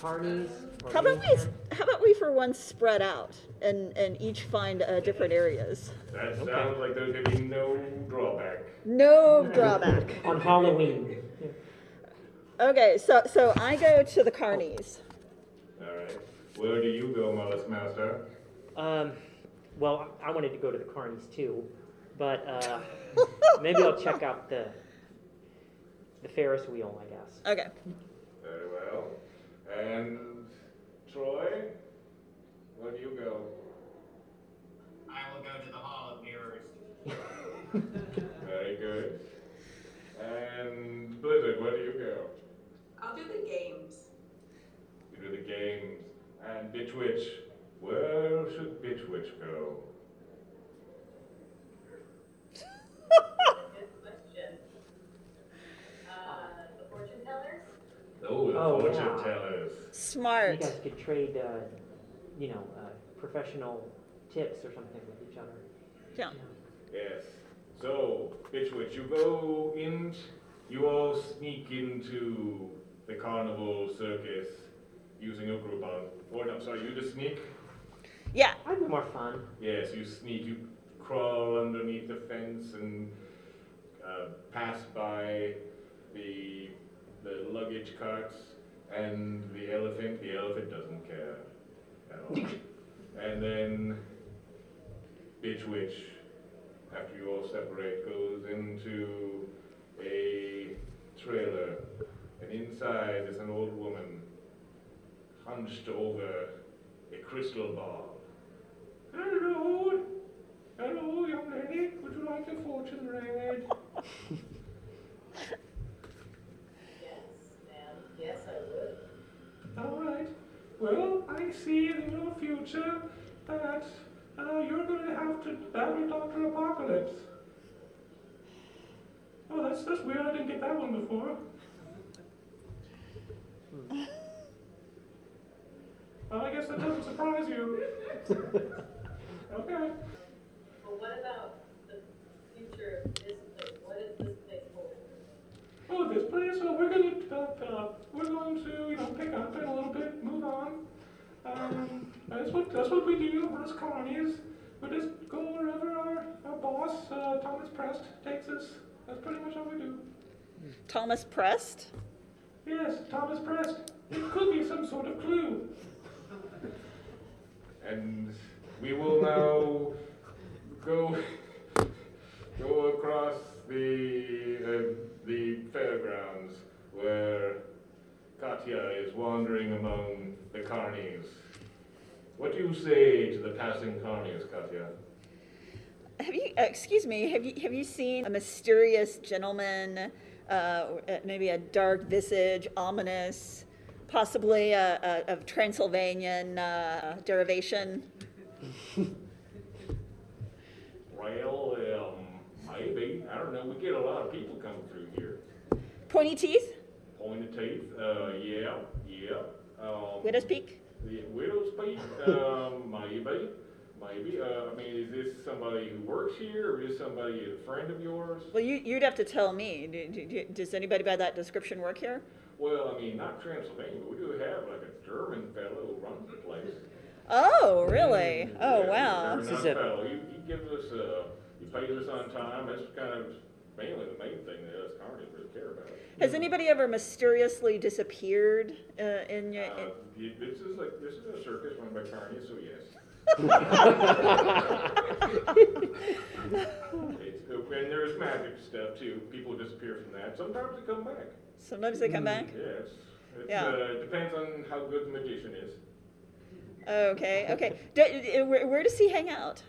S5: Carnies? or
S8: How about we
S5: vampire?
S8: how about we for once spread out and and each find uh, different areas.
S7: That
S5: Okay.
S7: sounds like there's going to be no drawback.
S8: No drawback.
S5: On Halloween.
S8: Okay, so so I go to the carnies.
S7: All right. Where do you go, Mollusk Master?
S5: Um, well, I I wanted to go to the carnies too, but uh, *laughs* maybe I'll check out the the Ferris wheel. I guess.
S8: Okay.
S7: Very well. And Troy, where do you go?
S6: I will go to the Hall of Mirrors. *laughs*
S7: Very good. And Blizzard, where do you go?
S10: I'll do the games.
S7: You do the games. And Bitch Witch, where should Bitch Witch go?
S5: Oh,
S7: fortune
S5: yeah.
S7: Tellers.
S8: Smart.
S5: You guys could trade, uh, you know, uh, professional tips or something with each other.
S8: Yeah.
S7: Yes. So, Bitchwitch, you go in, you all sneak into the carnival circus using a Groupon. Or, I'm sorry, you just sneak?
S8: Yeah.
S5: I'd be more fun.
S7: Yes, you sneak, you crawl underneath the fence and uh, pass by the, the luggage carts and the elephant. The elephant doesn't care at all. *laughs* and then Bitch Witch, after you all separate, goes into a trailer. And inside is an old woman hunched over a crystal ball. Hello, hello, young lady. Would you like a fortune read? *laughs*
S11: Yes, I would.
S7: All right. Well, I see in your future that uh, you're going to have to battle Doctor Apocalypse. Oh, that's that's weird. I didn't get that one before. *laughs* Well, I guess that doesn't surprise you. *laughs* okay.
S11: But what about the future of this place? What is this place hold?
S7: Oh, this place. Well, we're going to uh, uh, we're going to you know pick up in a little bit, move on. Um, that's what that's what we do as carnies. We just go wherever our, our boss, uh, Thomas Prest, takes us. That's pretty much all we do.
S8: Thomas Prest.
S7: Yes, Thomas Prest. It could be some sort of clue. And we will now go go across the uh, the fairgrounds where Katya is wandering among the carnies. What do you say to the passing carnies, Katya?
S8: Have you? Uh, excuse me. Have you have you seen a mysterious gentleman? Uh, maybe a dark visage, ominous, possibly a, a, of Transylvanian uh, derivation. *laughs*
S7: Well, um, maybe. I don't know. We get a lot of people coming through here.
S8: Pointy teeth,
S7: Pointed teeth. Uh, yeah, yeah. Um,
S8: widow's peak.
S7: The widow's peak. um, *laughs* maybe, maybe. Uh, I mean, is this somebody who works here, or is somebody a friend of yours?
S8: Well, you, you'd have to tell me. Do, do, do- does anybody by that description work here?
S7: Well, I mean, not Transylvania, but we do have like a German fellow who runs the place.
S8: Oh, really? Oh,
S7: Yeah,
S8: wow.
S7: he's a German fellow. He, he gives us, uh, he pays us on time. That's kind of mainly the main thing that us carnies really care about.
S8: Has anybody ever mysteriously disappeared uh, in your?
S7: Uh, y- this is like this is a circus run by carnies, so yes. *laughs* it's, uh, and there's magic stuff too. People disappear from that. Sometimes they come back.
S8: Sometimes they come back.
S7: Yes. It's,
S8: Yeah.
S7: uh, it depends on how good the magician is.
S8: Okay, okay. Do, uh, where, where does he hang out?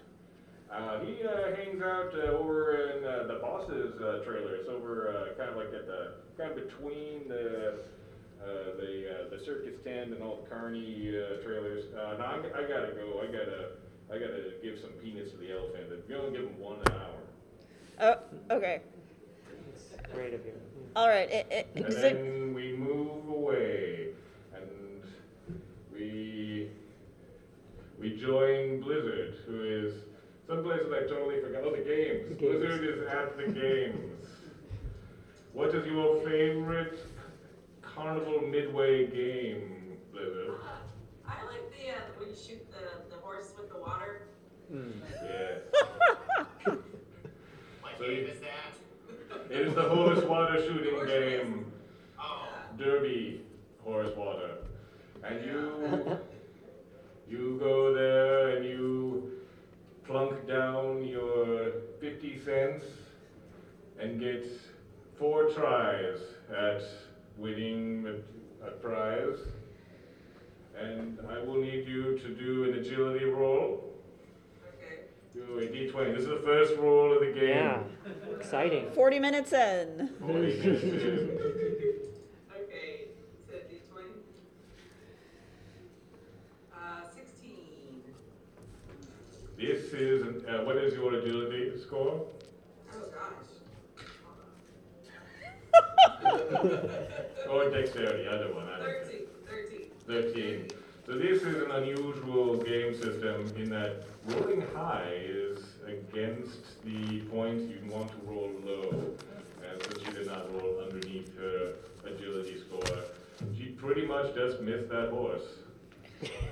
S7: Uh, he uh, hangs out uh, over in uh, the boss's uh, trailer. It's over uh, kind of like at the kind of between the uh, the uh, the circus tent and all the carny uh, trailers. Uh, no, I, I gotta go. I gotta I gotta give some peanuts to the elephant. You only give him one an hour.
S8: Oh, okay.
S5: Great of you.
S8: All right. It, it,
S7: And
S8: does it-
S7: then we move away, and we we join Blizzard, who is someplace places I totally forgot. Oh, the games.
S5: Games.
S7: Blizzard is at the games. what is your favorite Carnival Midway game, Blizzard?
S10: I like the, uh, when you shoot the, the horse with the water.
S7: Yes. *laughs*
S6: What
S7: So
S6: game
S7: you-
S6: is that? *laughs*
S7: It is the horse water shooting
S10: Horse
S7: game.
S6: Oh,
S7: Derby horse water. And you *laughs* you go there and you plunk down your 50 cents and get four tries at winning a, a prize. And I will need you to do an agility roll.
S10: Okay.
S7: Do a d20. This is the first roll of the game.
S5: Yeah. Exciting.
S8: 40 minutes in.
S7: 40 minutes in. *laughs*
S10: Okay, so D20. Uh, 16.
S7: This is, uh, what is your agility score?
S10: Oh gosh.
S7: Or dexterity, either one. I don't care.
S10: 13. 13.
S7: 13. So this is an unusual game system in that rolling high is against the points you'd want to roll low. And since she did not roll underneath her agility score, she pretty much just missed that horse.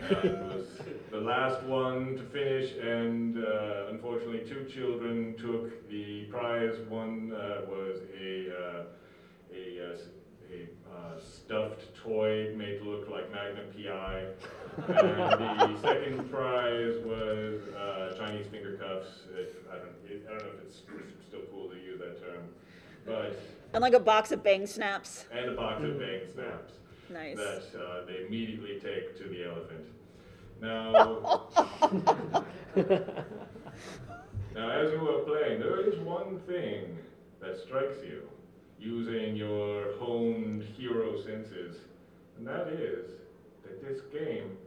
S7: Was *laughs* the last one to finish, and uh, unfortunately, two children took the prize. One uh, was a uh, a, uh, s- a uh, stuffed toy made to look like Magnum PI, *laughs* and the second prize was uh, Chinese finger cuffs. If, I don't I don't know if it's still cool to use that term, but
S8: And like a box of bang snaps.
S7: and a box of bang snaps
S8: Nice.
S7: that uh, they immediately take to the elephant. Now, *laughs* now, as you were playing, there is one thing that strikes you using your honed hero senses, and that is that this game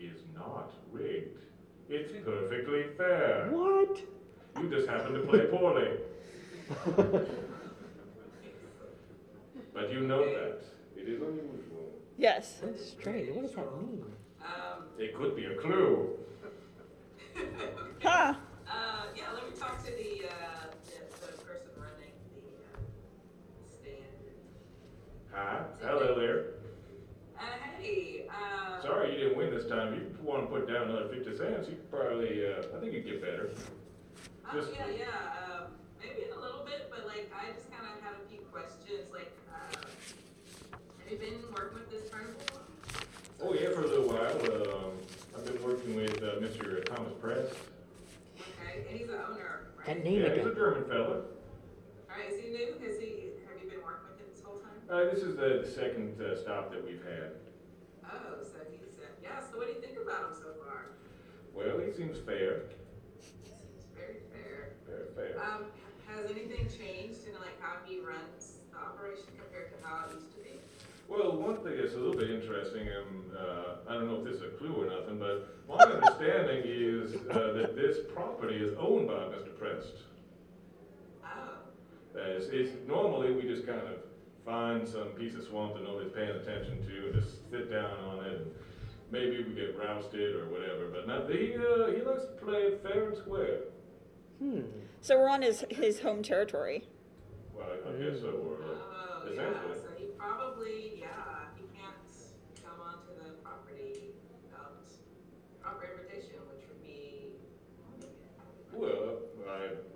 S7: is not rigged. It's perfectly fair.
S5: What?
S7: You just happen to play poorly. *laughs* but you know that. It is unusual.
S8: Yes.
S5: That's strange. What does that mean?
S10: Um,
S7: It could be a clue. *laughs*
S8: Huh.
S10: uh, yeah, let me talk to the, uh, the, the person running the uh, stand.
S7: Hi. Hello there.
S10: Uh, hey, uh,
S7: Sorry you didn't win this time. If you want to put down another 50 cents, you could probably, uh, I think you'd get better.
S10: oh,
S7: just-
S10: yeah, yeah, um, maybe in a little bit, but like, I just kind of had a few questions, like, uh, have you been working with this carnival?
S7: Oh, yeah, for a little while. Um, I've been working with uh, Mr. Thomas Prest.
S10: Okay, and he's the owner, right?
S5: That name
S7: Yeah, he's a
S5: again.
S7: German fella.
S10: Alright, is he new? Has he, have you been working with him this whole time?
S7: Uh, this is the second uh, stop that we've had.
S10: Oh, so he's, uh, yeah, so what do you think about him so far?
S7: Well, he seems fair.
S10: He seems very fair.
S7: Very fair.
S10: Um, has anything changed in like how he runs the operation compared to how it used to be?
S7: Well, one thing that's a little bit interesting, and uh, I don't know if this is a clue or nothing, but my understanding is uh, that this property is owned by Mr. Prest.
S10: Oh,
S7: That is, it's, normally we just kind of find some piece of swamp that nobody's paying attention to and just sit down on it and maybe we get rousted or whatever, but not, he, uh, he likes to play fair and square.
S5: Hmm.
S8: So we're on his his home territory.
S7: Well, I, I guess so, or
S10: oh, yeah,
S7: essentially.
S10: so he probably, yeah, he can't come onto the property without proper invitation, which would be.
S7: Well,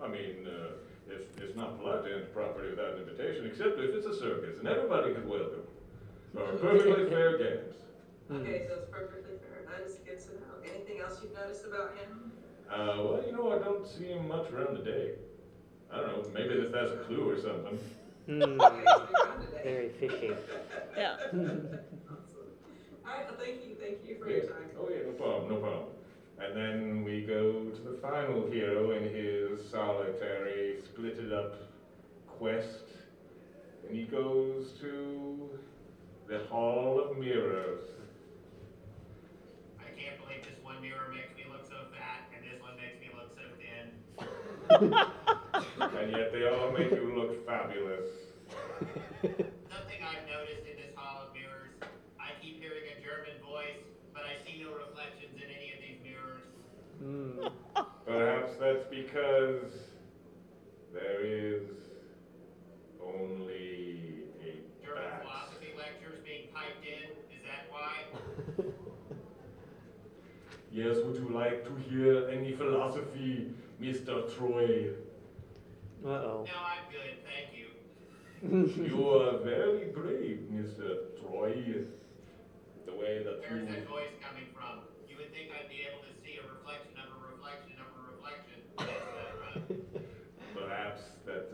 S7: I, I mean, uh, it's, it's not polite to enter property without an invitation, except if it's a circus, and everybody is welcome. Or *laughs* perfectly fair games.
S10: Okay, so it's perfectly fair, that is good to know. Anything else you've noticed about him?
S7: Uh, well, you know, I don't see him much around the day. I don't know, maybe if that's a clue or something.
S5: Hmm. *laughs*
S10: Okay, he's been around today.
S5: Very fishy. *laughs*
S8: Yeah. Awesome.
S10: Alright, well, thank you, thank you for your time.
S7: Oh, yeah, no problem, no problem. And then we go to the final hero in his solitary, splitted up quest. And he goes to the Hall of Mirrors.
S6: I can't believe this one mirror makes me look so fat, and this one makes me look so thin. *laughs*
S7: And yet they all make you look fabulous. *laughs*
S6: Something I've noticed in this hall of mirrors, I keep hearing a German voice, but I see no reflections in any of these mirrors.
S5: Hmm.
S7: Perhaps that's because there is only a
S6: German
S7: bat.
S6: philosophy lectures being piped in, is that why? *laughs*
S7: Yes, would you like to hear any philosophy, Mr. Troy?
S5: Uh-oh.
S6: No, I'm good, thank you. *laughs*
S7: You are very brave, Mr. Troy. The way that
S6: Where's
S7: you.
S6: that voice coming from? You would think I'd be able to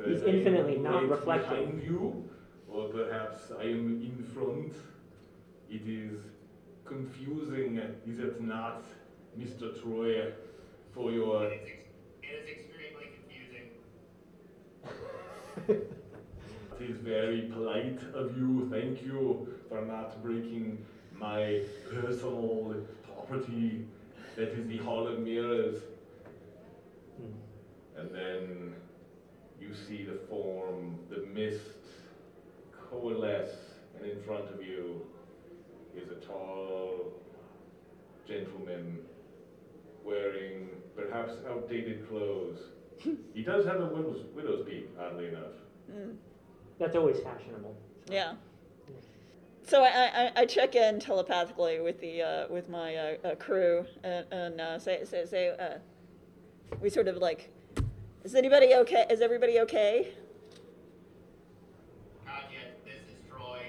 S5: He's
S7: I am
S5: infinitely not
S7: right
S5: reflective.
S7: behind you, or perhaps I am in front. It is confusing, is it not, Mr. Troy, for your
S6: It is, ex- it is extremely confusing. *laughs*
S7: It is very polite of you. Thank you for not breaking my personal property. That is the Hall of Mirrors. And then you see the form, the mist coalesce, and in front of you is a tall gentleman wearing perhaps outdated clothes. *laughs* he does have a widow's, widow's peak, oddly enough.
S8: Mm.
S5: That's always fashionable. So.
S8: Yeah. So I, I, I, check in telepathically with the uh, with my uh, uh, crew and, and uh, say, say, say uh, we sort of like is anybody okay? Is everybody okay?
S6: Katya, this is Troy.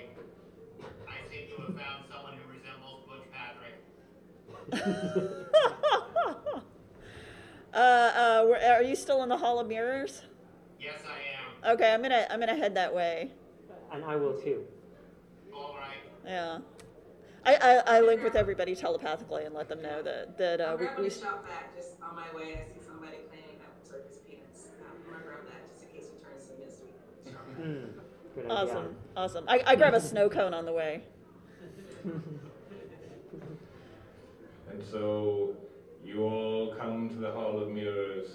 S6: I think you have found someone who resembles Butch Patrick. *laughs*
S8: uh, uh, are you still in the Hall of Mirrors?
S6: Yes, I am.
S8: Okay, I'm gonna I'm gonna head that way.
S5: And I will too.
S6: All right.
S8: Yeah. I, I, I link with everybody telepathically and let them know that that uh,
S10: I'm
S8: we,
S10: grabbing
S8: we
S10: a shop vac just on my way. I see somebody cleaning up circus peanuts. Um, I'm gonna grab that just in case he turns to mystery.
S5: Good idea.
S8: awesome awesome. I, I grab a snow cone on the way.
S7: And so you all come to the Hall of Mirrors.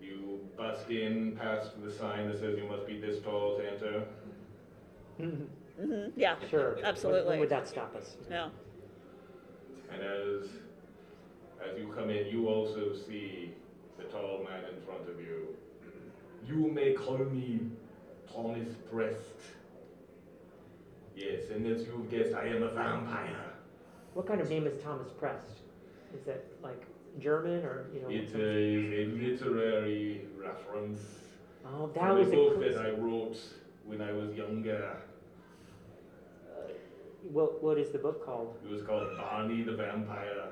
S7: You bust in past the sign that says you must be this tall to enter.
S8: hmm Yeah.
S5: Sure. When-
S8: Absolutely.
S5: When would that stop us?
S8: Yeah.
S7: And as as you come in, you also see the tall man in front of you. Mm-hmm. You may call me Thomas Prest. Yes, and as you've guessed, I am a vampire.
S5: What kind of name is Thomas Prest? Is that like German or you know?
S7: It is a literary reference
S5: oh, that was
S7: a book
S5: quiz-
S7: that I wrote when I was younger.
S5: Uh, what what is the book called?
S7: It was called Varney the Vampire.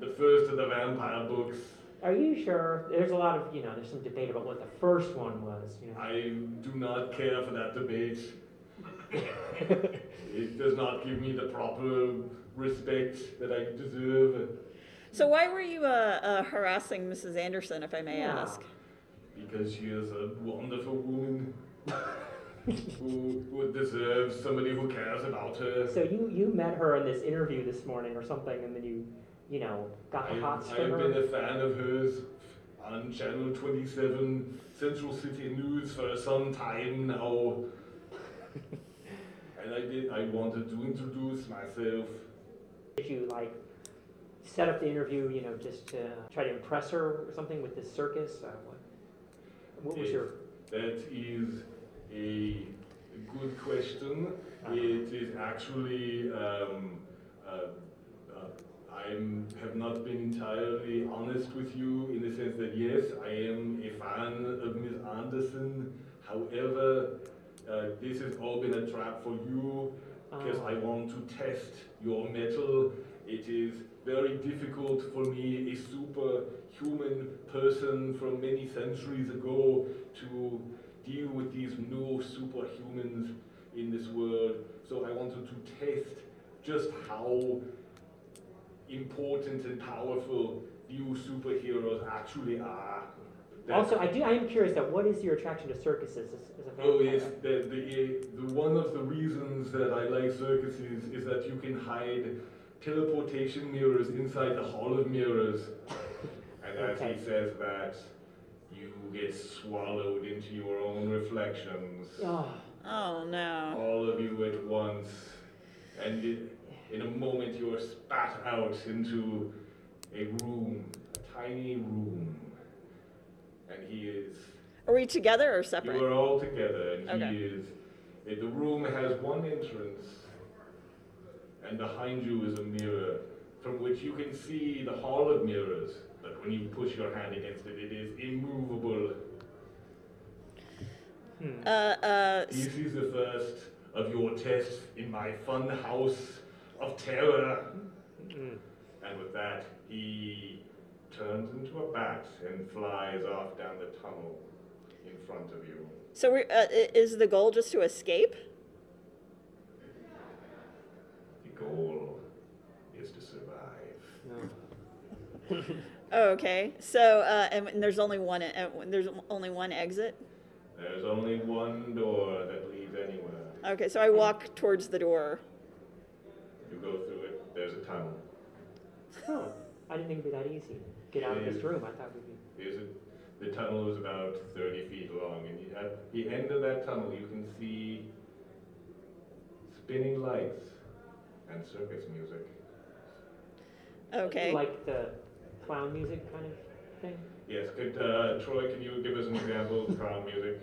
S7: The first of the vampire books.
S5: Are you sure? There's a lot of you know. There's some debate about what the first one was. You know.
S7: I do not care for that debate. *laughs* it does not give me the proper respect that I deserve
S8: So why were you uh, uh, harassing Mrs. Anderson, if I may
S5: Yeah.
S8: ask?
S7: because she is a wonderful woman *laughs* who, who deserves somebody who cares about her.
S5: So you you met her in this interview this morning or something, and then you you know got the
S7: I,
S5: hots
S7: I
S5: from
S7: have
S5: her.
S7: been a fan of hers on Channel 27 Central City News for some time now. *laughs* and I did I wanted to introduce myself.
S5: Did you like set up the interview? You know, just to try to impress her or something with this circus? Uh, what, what was your?
S7: That is a good question.
S5: Uh-huh.
S7: It is actually, um, uh, I have not been entirely honest with you in the sense that yes, I am a fan of Ms. Anderson. However, uh, this has all been a trap for you because
S5: Oh.
S7: I want to test your mettle. It is very difficult for me, a superhuman person from many centuries ago, to deal with these new superhumans in this world. So I wanted to test just how important and powerful new superheroes actually are. That-
S5: Also, I do. I am curious. That what is your attraction to circuses as, as a
S7: Oh
S5: vampire?
S7: yes, the, the, the one of the reasons that I like circuses is that you can hide teleportation mirrors inside the Hall of Mirrors. And as
S5: Okay.
S7: he says that, you get swallowed into your own reflections.
S5: Oh,
S8: Oh no.
S7: All of you at once. And in, in a moment you are spat out into a room, a tiny room. And he is
S8: Are we together or separate?
S7: you are all together, and
S8: Okay.
S7: he is. eh, The room has one entrance, and behind you is a mirror from which you can see the Hall of Mirrors. But when you push your hand against it, it is immovable.
S5: hmm.
S8: Uh, uh,
S7: This is the first of your tests in my fun house of terror.
S5: Mm.
S7: And with that, he turns into a bat and flies off down the tunnel in front of you.
S8: so we uh, is the goal just to escape?
S7: The goal is to survive.
S5: No.
S8: Oh, *laughs* okay. So uh, and, and there's only one. Uh, there's only one exit.
S7: There's only one door that leads anywhere.
S8: Okay, so I walk towards the door.
S7: You go through it, there's a tunnel.
S5: Oh, I didn't think it'd be that easy. Get out of this room. I thought we'd be.
S7: There's a, the tunnel is about 30 feet long, and you, at the end of that tunnel, you can see spinning lights and circus music.
S8: Okay.
S5: Like the clown music kind of thing?
S7: Yes, could, uh, Troy, can you give us an example of clown music?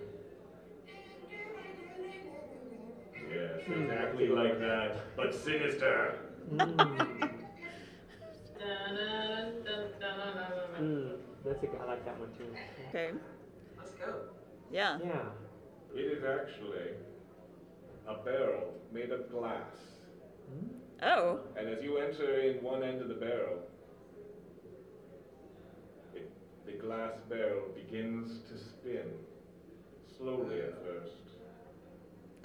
S7: Yes, exactly like that, but sinister.
S5: Mm, that's a good. I like that one too.
S8: Okay.
S10: Let's go.
S8: Yeah.
S5: Yeah.
S7: It is actually a barrel made of glass.
S8: Oh.
S7: And as you enter in one end of the barrel, it, the glass barrel begins to spin, slowly at first.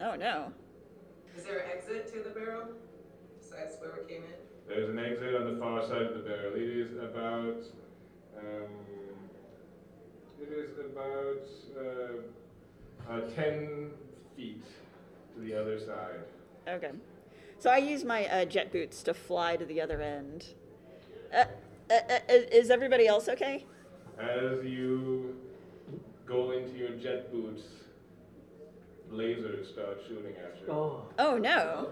S8: Oh no.
S10: Is there an exit to the barrel besides where we came in?
S7: There's an exit on the far side of the barrel. It is about, um, it is about uh, uh, 10 feet to the other side.
S8: Okay. So I use my uh, jet boots to fly to the other end. Uh, uh, uh, is everybody else okay?
S7: As you go into your jet boots, lasers start shooting at you.
S5: Oh.
S8: Oh no.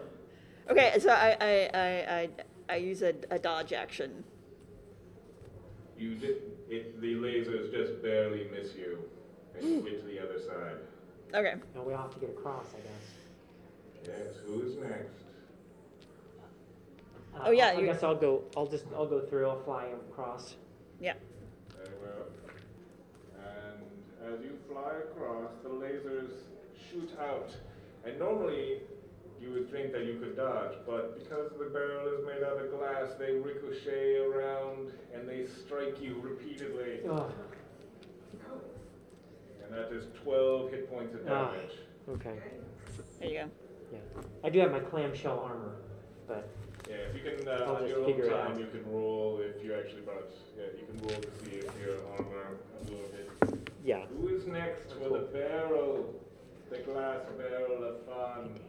S8: Okay, so I I I I, I use a, a dodge action.
S7: You did, it, the lasers just barely miss you, and you get to the other side.
S8: Okay.
S5: Now we all have to get across, I guess.
S7: Yes, who's next?
S5: Uh,
S8: Oh, yeah,
S5: I
S8: you-
S5: guess I'll go. I'll just. I'll go through. I'll fly across.
S8: Yeah.
S7: Very well. And as you fly across, the lasers shoot out. And normally, you would think that you could dodge, but because the barrel is made out of glass, they ricochet around and they strike you repeatedly.
S5: Oh.
S7: And that is 12 hit points of
S5: Ah.
S7: damage.
S5: Okay.
S8: There you go.
S5: Yeah. I do have my clamshell armor, but
S7: Yeah, if you can, uh,
S5: I'll
S7: on
S5: just
S7: your own
S5: figure it
S7: time,
S5: out.
S7: you can roll if you actually brought, yeah, you can roll to see if your armor a little bit.
S5: yeah.
S7: Who is next with a barrel? The glass barrel of fun.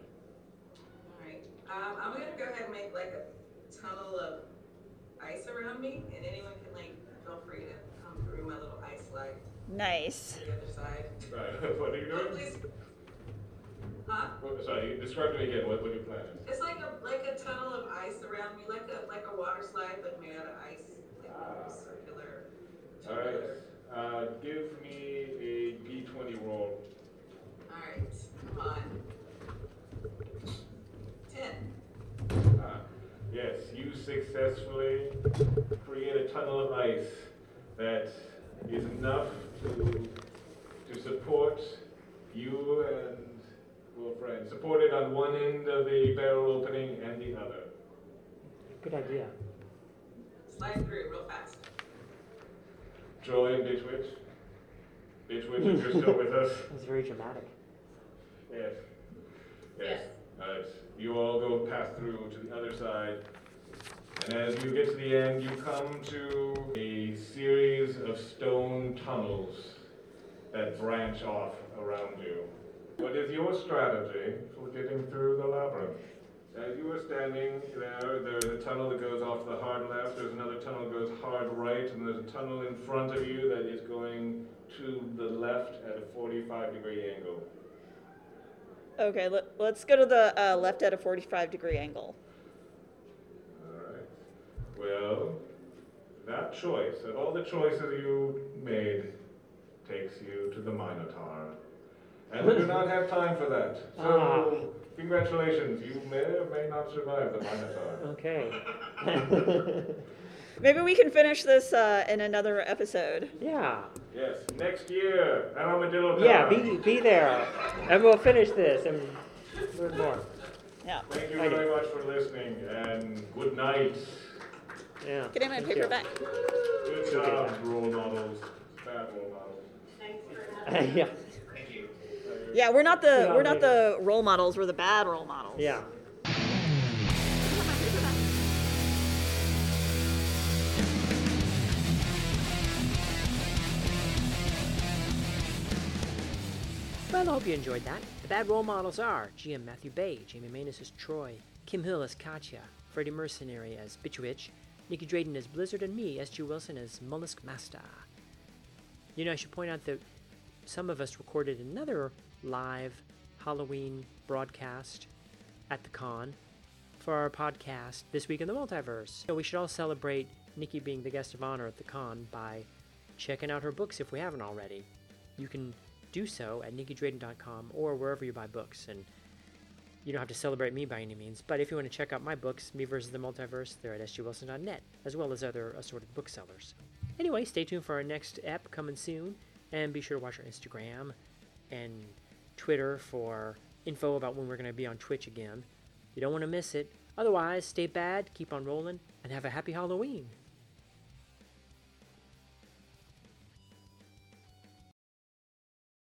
S10: Alright, um, I'm gonna go ahead and make like a tunnel of ice around me, and anyone can like, feel free to come through my little ice slide
S8: Nice.
S10: to the other side.
S7: Right, *laughs* what are you doing?
S10: please. Huh?
S7: What- Sorry, describe to me again, what, what you planning?
S10: It's like a, like a tunnel of ice around me, like a, like a water slide, but made out of ice, like a circular.
S7: Alright, uh, give me a D twenty roll.
S10: Alright, come on. Ten.
S7: Yes, you successfully create a tunnel of ice that is enough to, to support you and your friend. Supported on one end of the barrel opening and the other.
S5: Good idea.
S10: Slide through real fast.
S7: Troy and Bitch Witch? Bitch Witch, if *laughs* you're still with us.
S5: That's very dramatic.
S7: Yes. Yes. Alright, you all go pass through to the other side. And as you get to the end, you come to a series of stone tunnels that branch off around you. What is your strategy for getting through the labyrinth? As you are standing there, there's a tunnel that goes off the hard left, there's another tunnel that goes hard right, and there's a tunnel in front of you that is going to the left at a 45 degree angle.
S8: Okay, let, let's go to the uh, left at a 45 degree angle.
S7: Alright. Well, that choice, of all the choices you made, takes you to the Minotaur. And we do not have time for that. So, congratulations, you may or may not survive the Minotaur.
S5: Okay. *laughs*
S8: Maybe we can finish this uh, in another episode.
S5: yeah.
S7: Yes, next year, at Armadillo
S5: Yeah.
S7: Town.
S5: Be be there, and we'll finish this and learn more.
S8: Yeah.
S7: Thank you
S5: Thank you.
S7: very much for listening, and good night.
S5: Yeah.
S8: Get in my
S5: Thank you.
S8: paperback.
S7: Good job, role models. Bad role models.
S11: Thanks for having
S5: yeah.
S6: Thank you.
S8: Yeah, we're not the
S5: Yeah,
S8: we're not the role models. We're the bad role models.
S5: Yeah. Well, I hope you enjoyed that. The bad role models are GM Matthew Bay, Jamie Manus as Troy, Kim Hill as Katya, Freddie Mercenary as Bitchwitch, Nicky Drayden as Blizzard, and me, S.G. Wilson as Mollusk Master. You know, I should point out that some of us recorded another live Halloween broadcast at the con for our podcast This Week in the Multiverse. So we should all celebrate Nicky being the guest of honor at the con by checking out her books if we haven't already. You can do so at nickydrayden.com or wherever you buy books. And you don't have to celebrate me by any means, but if you want to check out my books, Me versus the Multiverse, they're at sgwilson.net, as well as other assorted booksellers. Anyway, stay tuned for our next ep coming soon, and be sure to watch our Instagram and Twitter for info about when we're going to be on Twitch again. You don't want to miss it. Otherwise, stay bad, keep on rolling, and have a happy Halloween.